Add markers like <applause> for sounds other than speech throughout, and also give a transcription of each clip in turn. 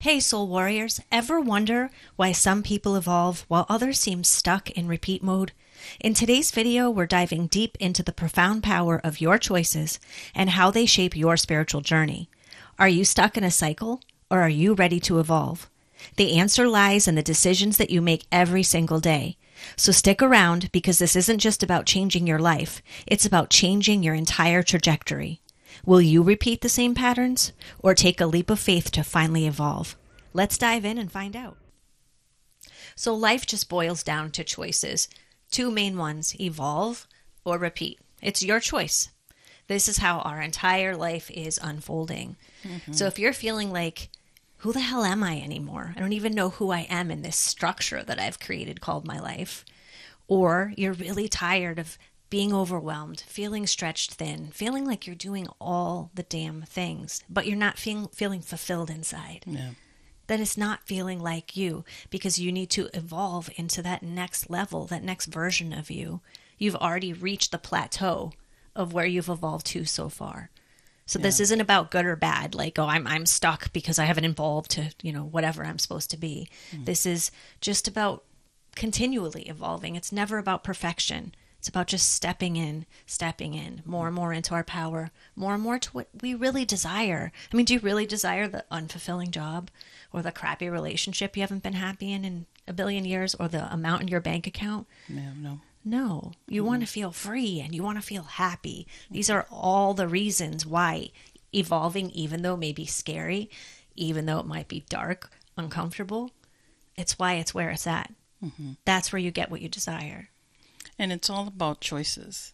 Hey, Soul Warriors, ever wonder why some people evolve while others seem stuck in repeat mode? In today's video, we're diving deep into the profound power of your choices and how they shape your spiritual journey. Are you stuck in a cycle or are you ready to evolve? The answer lies in the decisions that you make every single day. So stick around because this isn't just about changing your life, it's about changing your entire trajectory. Will you repeat the same patterns or take a leap of faith to finally evolve? Let's dive in and find out. So, life just boils down to choices two main ones evolve or repeat. It's your choice. This is how our entire life is unfolding. Mm-hmm. So, if you're feeling like, who the hell am I anymore? I don't even know who I am in this structure that I've created called my life. Or you're really tired of being overwhelmed, feeling stretched thin, feeling like you're doing all the damn things, but you're not feeling feeling fulfilled inside. Yeah. Then it's not feeling like you because you need to evolve into that next level, that next version of you. You've already reached the plateau of where you've evolved to so far. So yeah. this isn't about good or bad, like, oh, I'm I'm stuck because I haven't evolved to, you know, whatever I'm supposed to be. Mm. This is just about continually evolving. It's never about perfection. It's about just stepping in, stepping in more and more into our power, more and more to what we really desire. I mean, do you really desire the unfulfilling job or the crappy relationship you haven't been happy in in a billion years or the amount in your bank account? No, no. No, you mm-hmm. want to feel free and you want to feel happy. These are all the reasons why evolving, even though it may be scary, even though it might be dark, uncomfortable, it's why it's where it's at. Mm-hmm. That's where you get what you desire. And it's all about choices.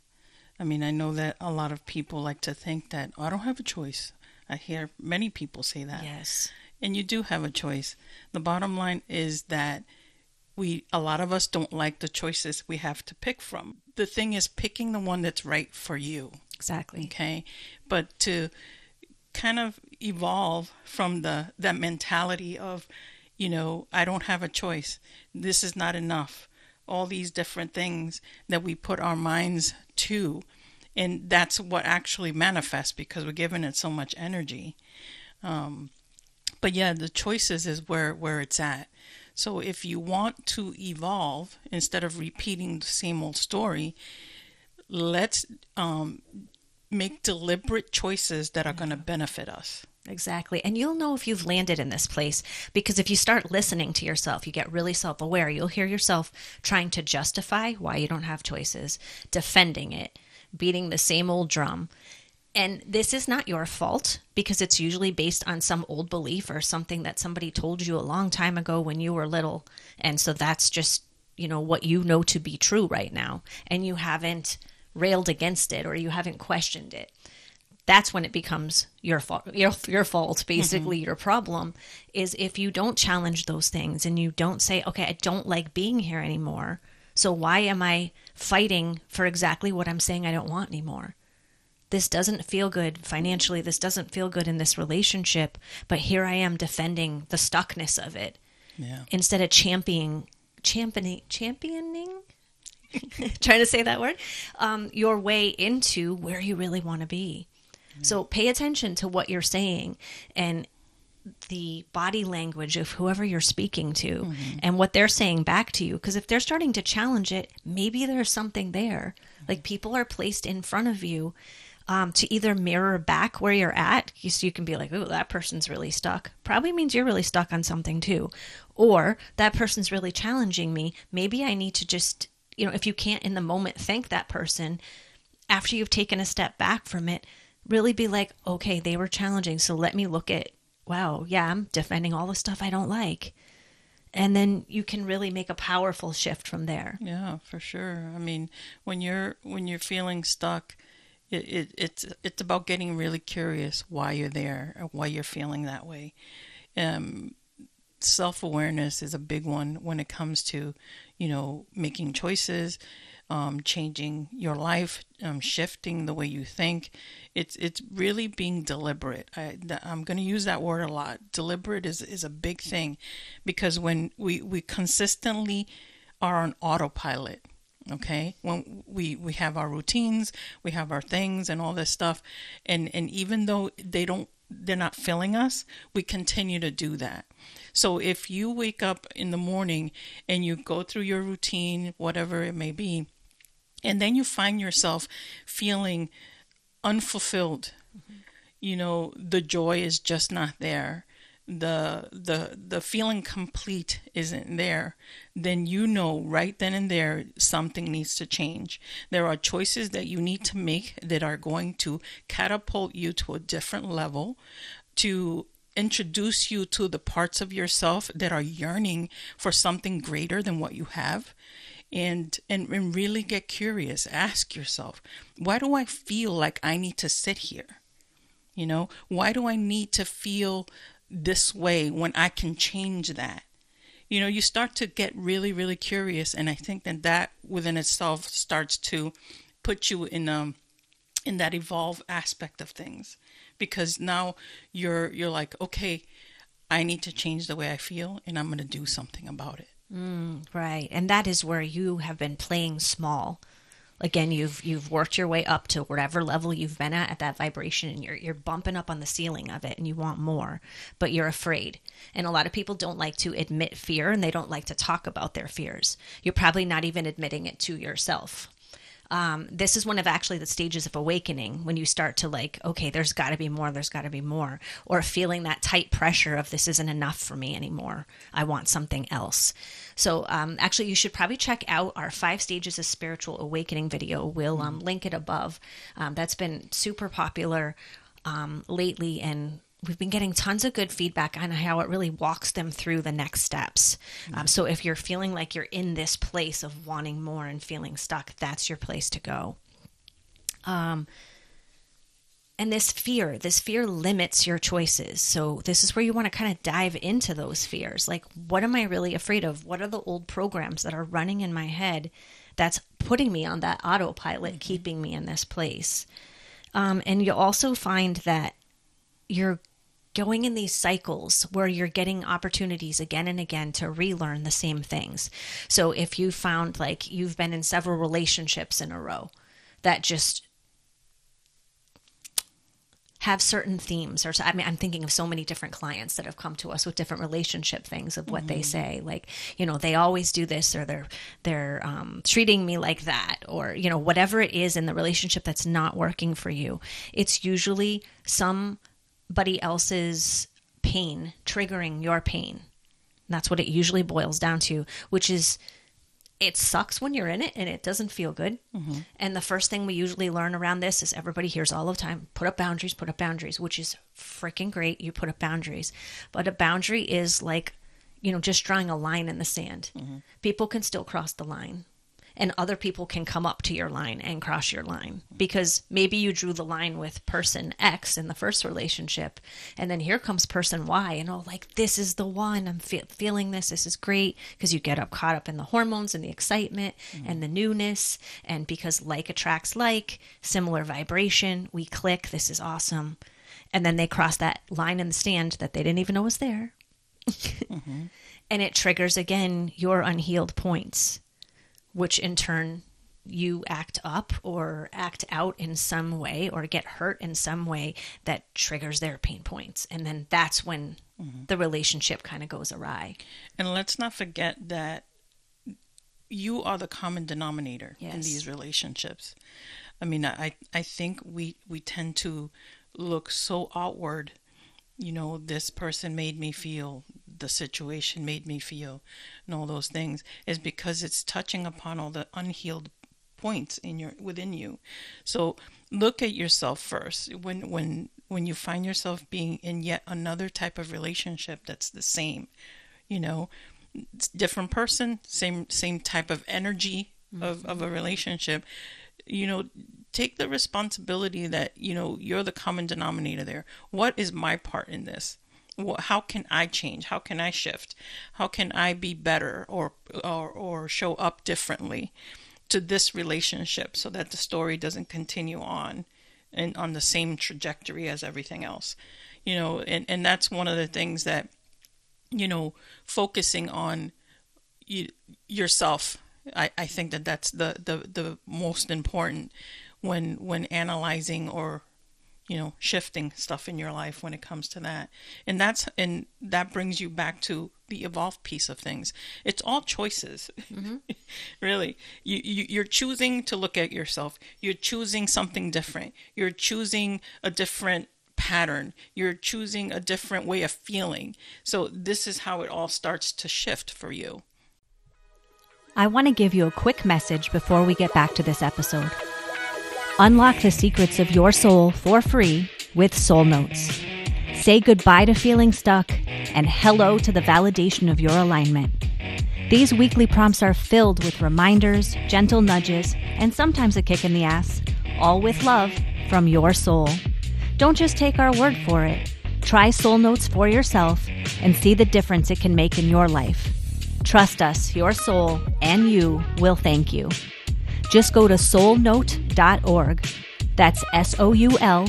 I mean, I know that a lot of people like to think that oh, I don't have a choice. I hear many people say that. Yes. And you do have a choice. The bottom line is that we a lot of us don't like the choices we have to pick from. The thing is picking the one that's right for you. Exactly. Okay? But to kind of evolve from the that mentality of, you know, I don't have a choice. This is not enough all these different things that we put our minds to. And that's what actually manifests because we're giving it so much energy. Um, but yeah, the choices is where, where it's at. So if you want to evolve instead of repeating the same old story, let's um, make deliberate choices that are going to benefit us. Exactly. And you'll know if you've landed in this place because if you start listening to yourself, you get really self aware. You'll hear yourself trying to justify why you don't have choices, defending it, beating the same old drum. And this is not your fault because it's usually based on some old belief or something that somebody told you a long time ago when you were little. And so that's just, you know, what you know to be true right now. And you haven't railed against it or you haven't questioned it that's when it becomes your fault your, your fault basically mm-hmm. your problem is if you don't challenge those things and you don't say okay i don't like being here anymore so why am i fighting for exactly what i'm saying i don't want anymore? This doesn't feel good financially. This doesn't feel good in this relationship but here i am defending the stuckness of it yeah. instead of championing championing championing? <laughs> Trying to say that word? Um, your way into where you really want to be so pay attention to what you're saying and the body language of whoever you're speaking to mm-hmm. and what they're saying back to you. Because if they're starting to challenge it, maybe there's something there. Mm-hmm. Like people are placed in front of you um, to either mirror back where you're at, so you can be like, "Oh, that person's really stuck." Probably means you're really stuck on something too, or that person's really challenging me. Maybe I need to just, you know, if you can't in the moment thank that person, after you've taken a step back from it, really be like, okay, they were challenging. So let me look at, wow, yeah, I'm defending all the stuff I don't like. And then you can really make a powerful shift from there. Yeah, for sure. I mean, when you're when you're feeling stuck, it, it it's it's about getting really curious why you're there or why you're feeling that way. Um, self awareness is a big one when it comes to, you know, making choices um, changing your life, um, shifting the way you think. It's it's really being deliberate. I, am going to use that word a lot. Deliberate is, is a big thing because when we, we consistently are on autopilot, okay when we we have our routines we have our things and all this stuff and and even though they don't they're not filling us, we continue to do that. So if you wake up in the morning and you go through your routine, whatever it may be, and then you find yourself feeling unfulfilled, mm-hmm. you know, the joy is just not there the the the feeling complete isn't there then you know right then and there something needs to change there are choices that you need to make that are going to catapult you to a different level to introduce you to the parts of yourself that are yearning for something greater than what you have. And, and and really get curious. Ask yourself why do i feel like i need to sit here? You know why do i need to feel this way when I can change that? You know, you start to get really, really curious, and I think that that within itself starts to put you in um in that evolve aspect of things, because now you're you're like, okay, I need to change the way I feel, and I'm going to do something about it. Mm, right, and that is where you have been playing small. Again you've you've worked your way up to whatever level you've been at at that vibration and you're you're bumping up on the ceiling of it and you want more. But you're afraid. And a lot of people don't like to admit fear and they don't like to talk about their fears. You're probably not even admitting it to yourself um, this is one of actually the stages of awakening when you start to like okay there's got to be more there's got to be more or feeling that tight pressure of this isn't enough for me anymore. I want something else. So um, actually you should probably check out our five stages of spiritual awakening video. We'll um, link it above. Um, that's been super popular um, lately and we've been getting tons of good feedback on how it really walks them through the next steps. Mm-hmm. Um, so if you're feeling like you're in this place of wanting more and feeling stuck, that's your place to go. Um, and this fear, this fear limits your choices. So this is where you want to kind of dive into those fears. Like, what am I really afraid of? What are the old programs that are running in my head that's putting me on that autopilot, mm-hmm. keeping me in this place? Um, and you'll also find that you're going in these cycles where you're getting opportunities again and again to relearn the same things. So if you found like you've been in several relationships in a row that just have certain themes or I mean I'm thinking of so many different clients that have come to us with different relationship things of what mm-hmm. they say like you know they always do this or they're they're um, treating me like that or you know whatever it is in the relationship that's not working for you it's usually some somebody else's pain triggering your pain. That's what it usually boils down to, which is it sucks when you're in it and it doesn't feel good. Mm-hmm. And the first thing we usually learn around this is everybody hears all the time put up boundaries, put up boundaries, which is freaking great. You put up boundaries. But a boundary is like, you know, just drawing a line in the sand. Mm-hmm. People can still cross the line and other people can come up to your line and cross your line. Because maybe you drew the line with person X in the first relationship and then here comes person Y and oh like this is the one. I'm fe- feeling this. This is great. Because you get up caught up in the hormones and the excitement mm-hmm. and the newness. And because like attracts like similar vibration. We click. This is awesome. And then they cross that line in the stand that they didn't even know was there. <laughs> Mm-hmm. and it triggers again your unhealed points which in turn you act up or act out in some way or get hurt in some way that triggers their pain points. And then that's when mm-hmm. the relationship kind of goes awry. And let's not forget that you are the common denominator yes. in these relationships. I mean, I, I think we, we tend to look so outward. You know, this person made me feel the situation made me feel and all those things is because it's touching upon all the unhealed points in your within you. So look at yourself first. When when when you find yourself being in yet another type of relationship that's the same you know different person same same type of energy of, of a relationship you know take the responsibility that you know you're the common denominator there. What is my part in this how can I change? How can I shift? How can I be better or or or show up differently to this relationship so that the story doesn't continue on and on the same trajectory as everything else. You know, and and that's one of the things that you know, focusing on you, yourself. I, I think that that's the, the, the most important when when analyzing or you know shifting stuff in your life when it comes to that. And that's and that brings you back to the evolved piece of things. It's all choices. Mm-hmm. <laughs> really. You, you you're choosing to look at yourself. You're choosing something different. You're choosing a different pattern. You're choosing a different way of feeling. So this is how it all starts to shift for you. I want to give you a quick message before we get back to this episode Unlock the secrets of your soul for free with Soul Notes. Say goodbye to feeling stuck and hello to the validation of your alignment. These weekly prompts are filled with reminders, gentle nudges, and sometimes a kick in the ass, all with love from your soul. Don't just take our word for it. Try Soul Notes for yourself and see the difference it can make in your life. Trust us, your soul and you will thank you. Just go to soulnote.org. That's S O U L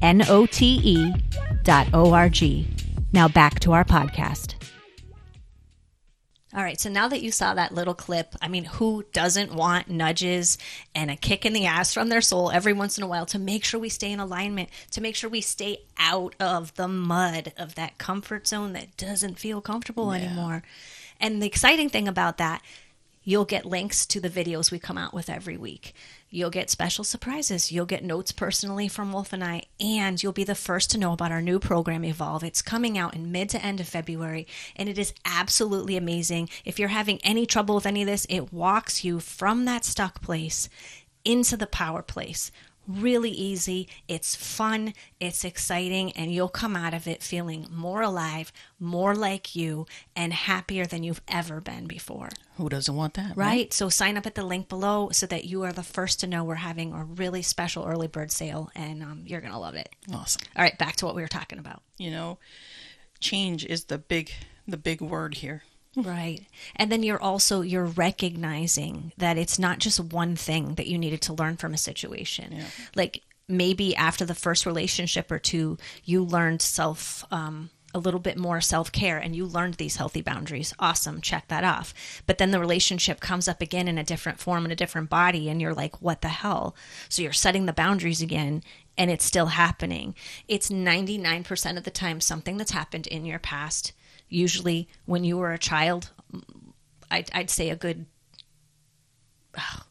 N O T E dot O R G. Now back to our podcast. All right, so now that you saw that little clip, I mean, who doesn't want nudges and a kick in the ass from their soul every once in a while to make sure we stay in alignment, to make sure we stay out of the mud of that comfort zone that doesn't feel comfortable yeah. anymore? And the exciting thing about that You'll get links to the videos we come out with every week. You'll get special surprises. You'll get notes personally from Wolf and I, and you'll be the first to know about our new program, Evolve. It's coming out in mid to end of February, and it is absolutely amazing. If you're having any trouble with any of this, it walks you from that stuck place into the power place really easy, it's fun, it's exciting, and you'll come out of it feeling more alive, more like you, and happier than you've ever been before. Who doesn't want that? Right? right? So sign up at the link below so that you are the first to know we're having a really special early bird sale, and um, you're going to love it. Awesome. All right, back to what we were talking about. You know, change is the big the big word here right and then you're also you're recognizing that it's not just one thing that you needed to learn from a situation yeah. like maybe after the first relationship or two you learned self um, a little bit more self care and you learned these healthy boundaries. Awesome, check that off. But then the relationship comes up again in a different form, in a different body, and you're like, what the hell? So you're setting the boundaries again and it's still happening. It's 99% of the time something that's happened in your past usually when you were a child, I'd, I'd say a good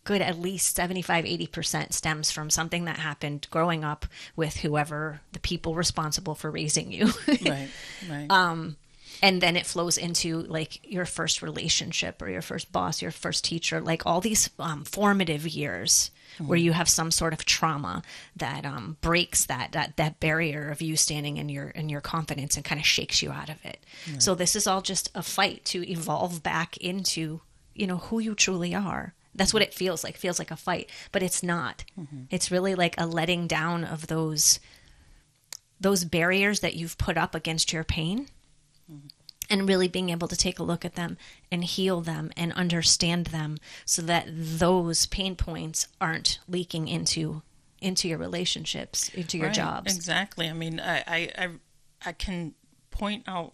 good at least 75 80% stems from something that happened growing up with whoever the people responsible for raising you. <laughs> Right right. Um and then it flows into like your first relationship or your first boss your first teacher like all these um, formative years mm-hmm. where you have some sort of trauma that um, breaks that, that that barrier of you standing in your in your confidence and kind of shakes you out of it. Right. So this is all just a fight to evolve back into you know who you truly are. That's what it feels like. It feels like a fight, but it's not. Mm-hmm. It's really like a letting down of those those barriers that you've put up against your pain. Mm-hmm and really being able to take a look at them and heal them and understand them so that those pain points aren't leaking into into your relationships into your right, jobs. exactly. I mean I, I i can point out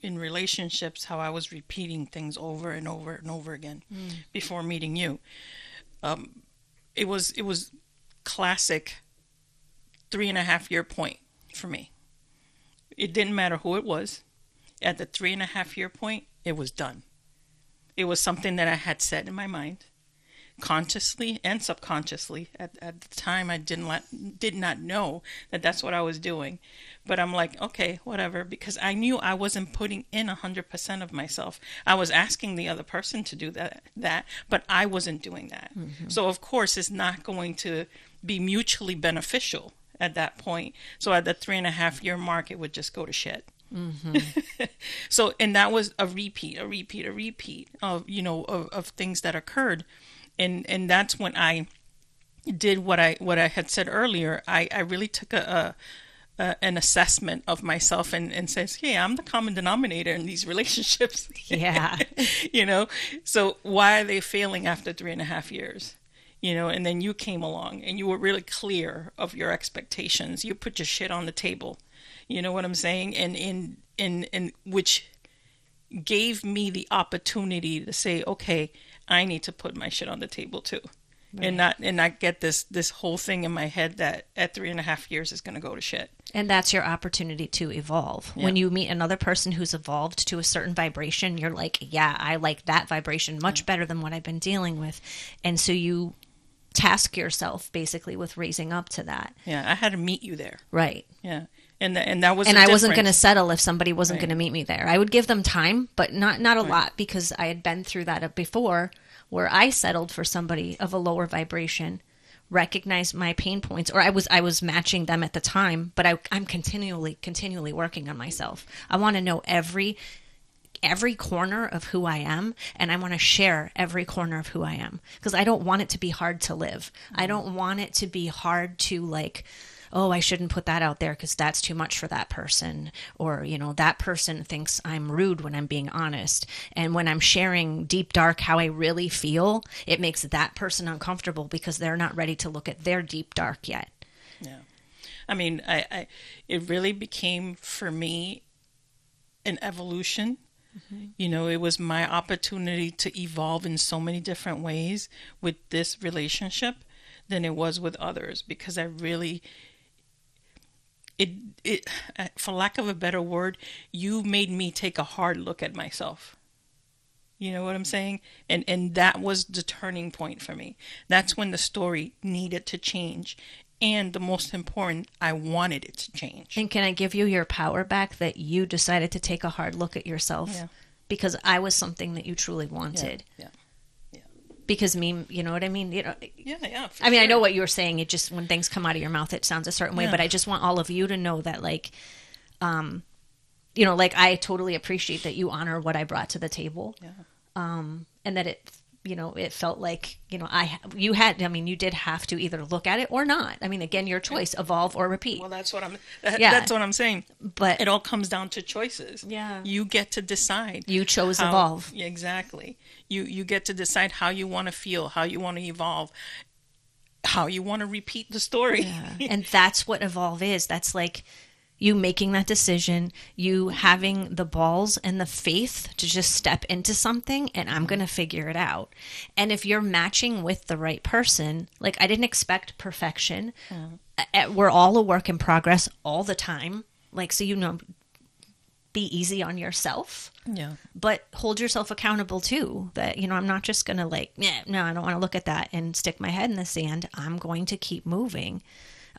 in relationships how i was repeating things over and over and over again mm. before meeting you. Um it was it was classic three and a half year point for me. It didn't matter who it was at the three and a half year point, it was done. It was something that I had set in my mind, consciously and subconsciously. At, at the time, I didn't let, did not know that that's what I was doing, but I'm like, okay, whatever, because I knew I wasn't putting in a hundred percent of myself. I was asking the other person to do that, that, but I wasn't doing that. Mm-hmm. So of course, it's not going to be mutually beneficial at that point. So at the three and a half year mark, it would just go to shit. Mm-hmm. <laughs> so, and that was a repeat, a repeat, a repeat of you know of, of things that occurred, and and that's when I did what I what I had said earlier. I I really took a, a, a an assessment of myself and and says, "Hey, I'm the common denominator in these <laughs> relationships." Yeah, <laughs> you know. So why are they failing after three and a half years? you know, and then you came along and you were really clear of your expectations. You put your shit on the table you know what I'm saying? And in in in which gave me the opportunity to say, okay, I need to put my shit on the table too. and not and not get this this whole thing in my head that at three and a half years is going to go to shit. And that's your opportunity to evolve. When you meet another person who's evolved to a certain vibration, you're like, yeah, I like that vibration much better than what I've been dealing with. And so you task yourself basically with raising up to that. Yeah, I had to meet you there. Right. Yeah, and th- and that was and I wasn't going to settle if somebody wasn't Right. going to meet me there. I would give them time, but not not a lot because I had been through that uh, before, where I settled for somebody of a lower vibration, recognized my pain points, or I was I was matching them at the time, but I, I'm continually continually working on myself. I want to know every every corner of who I am and I want to share every corner of who I am because I don't want it to be hard to live. I mm-hmm. don't want it to be hard to like oh I shouldn't put that out there cuz that's too much for that person or you know that person thinks I'm rude when I'm being honest and when I'm sharing deep dark how I really feel it makes that person uncomfortable because they're not ready to look at their deep dark yet. Yeah, I mean, I, I it really became for me an evolution. Mm-hmm. You know, it was my opportunity to evolve in so many different ways with this relationship than it was with others because I really it it uh, for lack of a better word, you made me take a hard look at myself. You know what I'm saying? And and that was the turning point for me. That's when the story needed to change. And the most important, I wanted it to change. And can I give you your power back that you decided to take a hard look at yourself? Yeah. Because I was something that you truly wanted. Yeah. Because me, you know what I mean? You know, Yeah, yeah. I mean, I know what you were saying. It just when things come out of your mouth, it sounds a certain way. But I just want all of you to know that, like, um, you know, like I totally appreciate that you honor what I brought to the table, Yeah. um, and that it, you know, it felt like you know I you had. I mean, you did have to either look at it or not. I mean, again, your choice: evolve or repeat. Well, that's what I'm. That, Yeah. That's what I'm saying. but It all comes down to choices. Yeah. You get to decide. you chose how- evolve. Yeah, exactly. You you get to decide how you want to feel, how you want to evolve, how you want to repeat the story. <laughs> and that's what evolve is that's like you making that decision you having the balls and the faith to just step into something and i'm going to figure it out. And if you're matching with the right person like i didn't expect perfection. We're all a work in progress all the time. Like so you know be easy on yourself. Yeah. but hold yourself accountable too that you know i'm not just gonna like yeah no i don't want to look at that and stick my head in the sand. I'm going to keep moving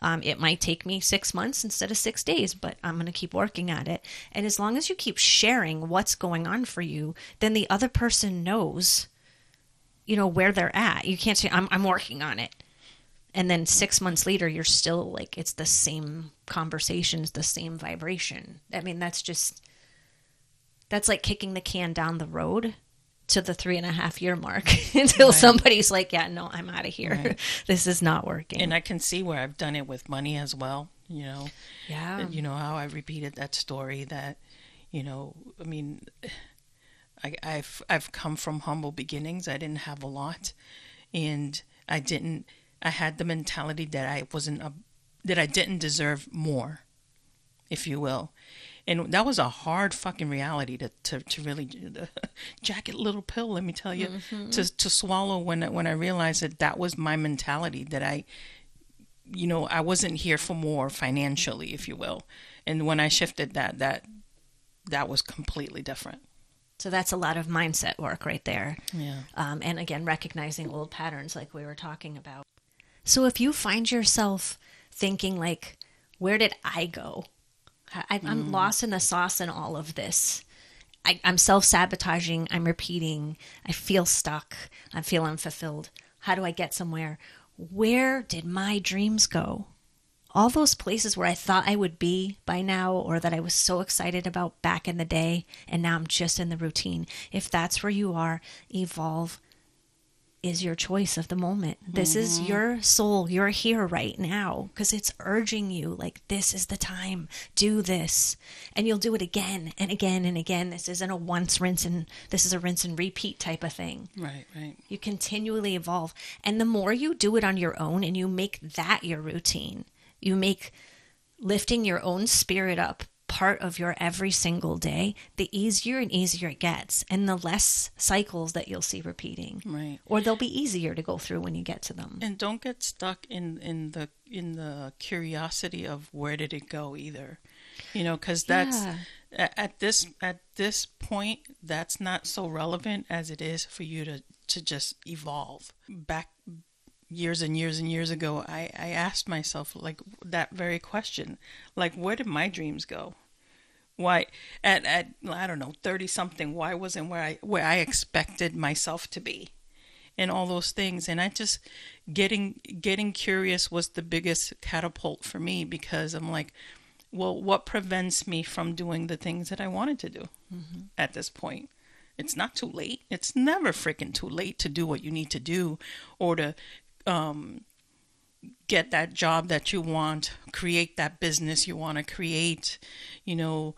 um, it might take me six months instead of six days but i'm going to keep working at it. And as long as you keep sharing what's going on for you then the other person knows you know where they're at. You can't say i'm, I'm working on it. And then six months later you're still like it's the same conversations the same vibration. I mean that's just that's like kicking the can down the road to the three and a half year mark <laughs> until Right. somebody's like yeah no i'm out of here Right. <laughs> this is not working And I can see where I've done it with money as well. You know, yeah you know how I repeated that story. That, you know, I mean, <sighs> I, I've I've come from humble beginnings. I didn't have a lot, and I didn't. I had the mentality that I wasn't a, that I didn't deserve more, if you will, and that was a hard fucking reality to to, to really the <laughs> jacket little pill. Let me tell you, to to swallow when I- when I realized that that was my mentality that I you know, I wasn't here for more financially, if you will. And when I shifted that, that that was completely different. so that's a lot of mindset work right there Yeah. um, and again recognizing old patterns like we were talking about so if you find yourself thinking like where did i go I, i'm mm. lost in the sauce in all of this. I, i'm self-sabotaging. I'm repeating. I feel stuck. I feel unfulfilled. How do i get somewhere? Where did my dreams go? All those places where I thought I would be by now or that I was so excited about back in the day, and now I'm just in the routine. If that's where you are, evolve is your choice of the moment. This is mm-hmm. your soul. You're here right now because it's urging you, like, this is the time. Do this. And you'll do it again and again and again. This isn't a once rinse and this is a rinse and repeat type of thing. Right, right. You continually evolve. And the more you do it on your own and you make that your routine, you make lifting your own spirit up part of your every single day, the easier and easier it gets, and the less cycles that you'll see repeating. Right. Or they'll be easier to go through when you get to them. And don't get stuck in in the in the curiosity of where did it go either. You know, cuz that's Yeah. a- at this at this point that's not so relevant as it is for you to to just evolve. Back years and years and years ago, I I asked myself like that very question. Like where did my dreams go? Why at at I don't know, 30 something, why wasn't where I where I expected myself to be? and all those things and i just getting getting curious was the biggest catapult for me because i'm like well what prevents me from doing the things that i wanted to do mm-hmm. at this point it's not too late it's never freaking too late to do what you need to do or to um get that job that you want create that business you want to create you know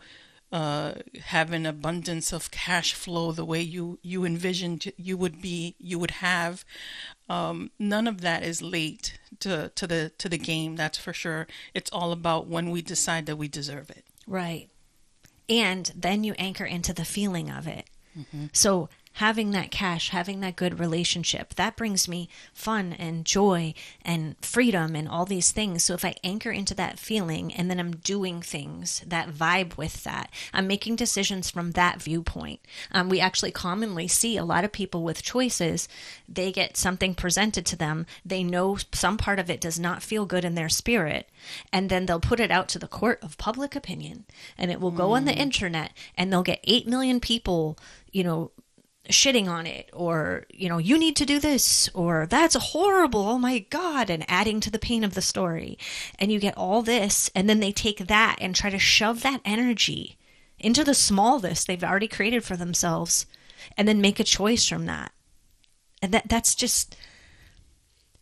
uh, have an abundance of cash flow the way you you envisioned you would be you would have um, none of that is late to to the to the game that's for sure it's all about when we decide that we deserve it Right. And then you anchor into the feeling of it. So having that cash, having that good relationship, that brings me fun and joy and freedom and all these things. So if I anchor into that feeling and then I'm doing things that vibe with that, I'm making decisions from that viewpoint. Um, we actually commonly see a lot of people with choices, they get something presented to them. They know some part of it does not feel good in their spirit. And then they'll put it out to the court of public opinion and it will go on the internet and they'll get 8 million people, you know, shitting on it or you know you need to do this or that's horrible. Oh my god. And adding to the pain of the story. And you get all this and then they take that and try to shove that energy into the smallness they've already created for themselves and then make a choice from that. And that that's just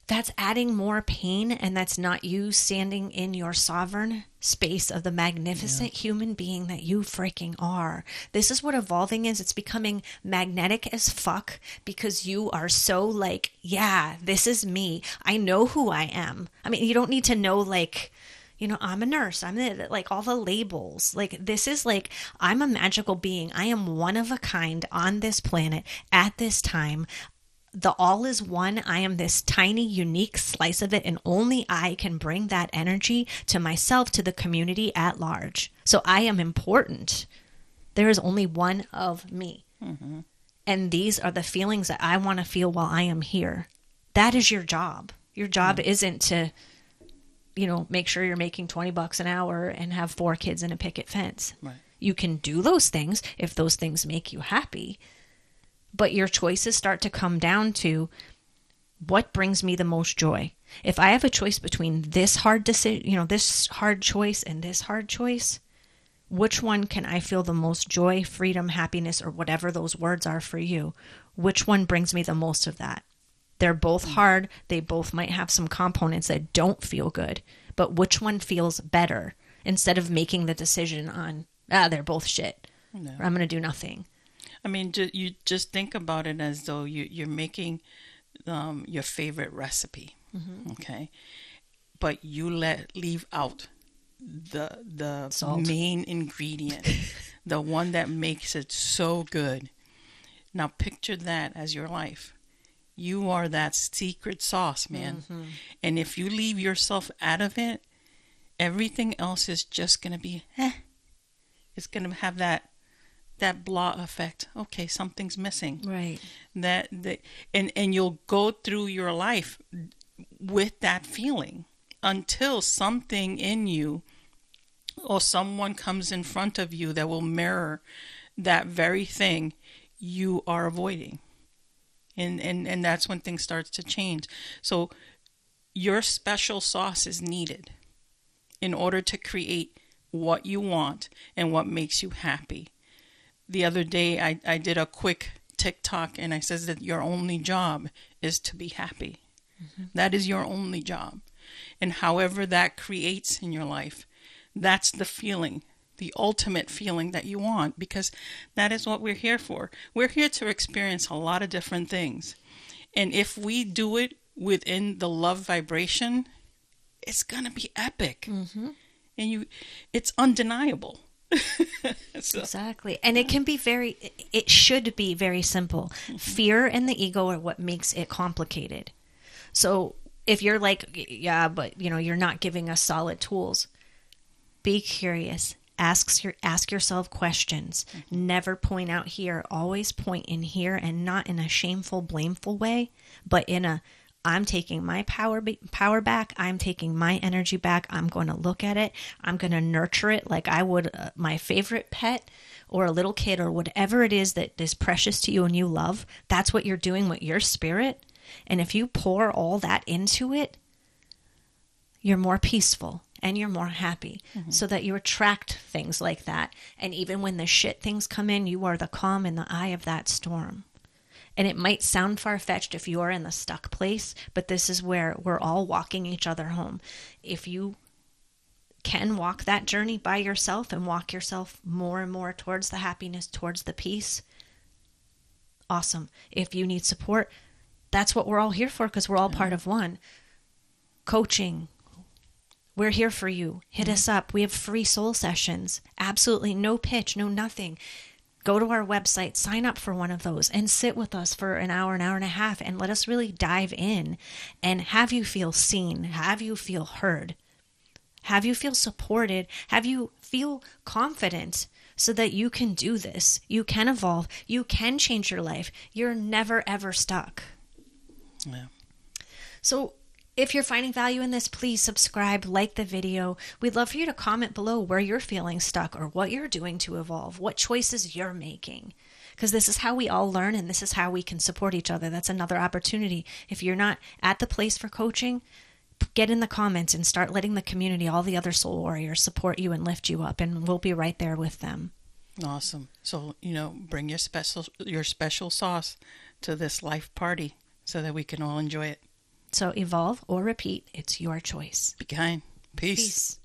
that's adding more pain and that's not you standing in your sovereign space of the magnificent human being that you freaking are. This is what evolving is. It's becoming magnetic as fuck because you are so like, yeah, this is me. I know who I am. I mean, you don't need to know like you know, I'm a nurse. I'm the, like all the labels. Like, this is like, I'm a magical being. I am one of a kind on this planet at this time the all is one. I am this tiny, unique slice of it, and only I can bring that energy to myself, to the community at large. So I am important. There is only one of me. Mm-hmm. And these are the feelings that I want to feel while I am here. That is your job. Your job mm. isn't to, you know, make sure you're making 20 bucks an hour and have four kids in a picket fence. Right. You can do those things if those things make you happy but your choices start to come down to what brings me the most joy. If I have a choice between this hard decision, you know, this hard choice and this hard choice, which one can I feel the most joy, freedom, happiness, or whatever those words are for you? Which one brings me the most of that? They're both hard. They both might have some components that don't feel good, but which one feels better instead of making the decision on, ah, they're both shit. No. Or I'm going to do nothing. I mean, ju- you just think about it as though you, you're making um, your favorite recipe, okay? But you let leave out the the Salt. main ingredient, <laughs> the one that makes it so good. Now picture that as your life. You are that secret sauce, man. And if you leave yourself out of it, everything else is just gonna be eh. It's gonna have that that blah effect. Okay, something's missing. Right. That, that and and you'll go through your life with that feeling until something in you or someone comes in front of you that will mirror that very thing you are avoiding. And and and that's when things starts to change. So your special sauce is needed in order to create what you want and what makes you happy the other day I, I did a quick TikTok and I says that your only job is to be happy. Mm-hmm. That is your only job. And however that creates in your life, that's the feeling, the ultimate feeling that you want because that is what we're here for. We're here to experience a lot of different things. And if we do it within the love vibration, it's going to be epic. Mm-hmm. And you it's undeniable <laughs> So, Exactly. And it can be very, it should be very simple. Mm-hmm. Fear and the ego are what makes it complicated. So if you're like, yeah, but you know, you're not giving us solid tools, be curious. Ask your ask yourself questions. Mm-hmm. Never point out here. Always point in here, and not in a shameful, blameful way, but in a I'm taking my power power back. I'm taking my energy back. I'm going to look at it. I'm going to nurture it like I would uh, my favorite pet or a little kid or whatever it is that is precious to you and you love. That's what you're doing with your spirit. And if you pour all that into it, you're more peaceful and you're more happy so that you attract things like that. And even when the shit things come in, you are the calm in the eye of that storm. And it might sound far fetched if you are in the stuck place, but this is where we're all walking each other home. If you can walk that journey by yourself and walk yourself more and more towards the happiness, towards the peace, awesome. If you need support, that's what we're all here for because we're all part of one. Coaching, we're here for you. Hit us up. We have free soul sessions. Absolutely no pitch, no nothing. Go to our website, sign up for one of those, and sit with us for an hour, an hour and a half, and let us really dive in and have you feel seen, have you feel heard, have you feel supported, have you feel confident so that you can do this. You can evolve, you can change your life. You're never, ever stuck. yeah. So, if you're finding value in this, please subscribe, like the video. We'd love for you to comment below where you're feeling stuck or what you're doing to evolve, what choices you're making. Because this is how we all learn and this is how we can support each other. That's another opportunity. If you're not at the place for coaching, get in the comments and start letting the community, all the other soul warriors, support you and lift you up, and we'll be right there with them. Awesome. So, you know, bring your special your special sauce to this life party so that we can all enjoy it. So, evolve or repeat, it's your choice. Be kind. Peace. Peace.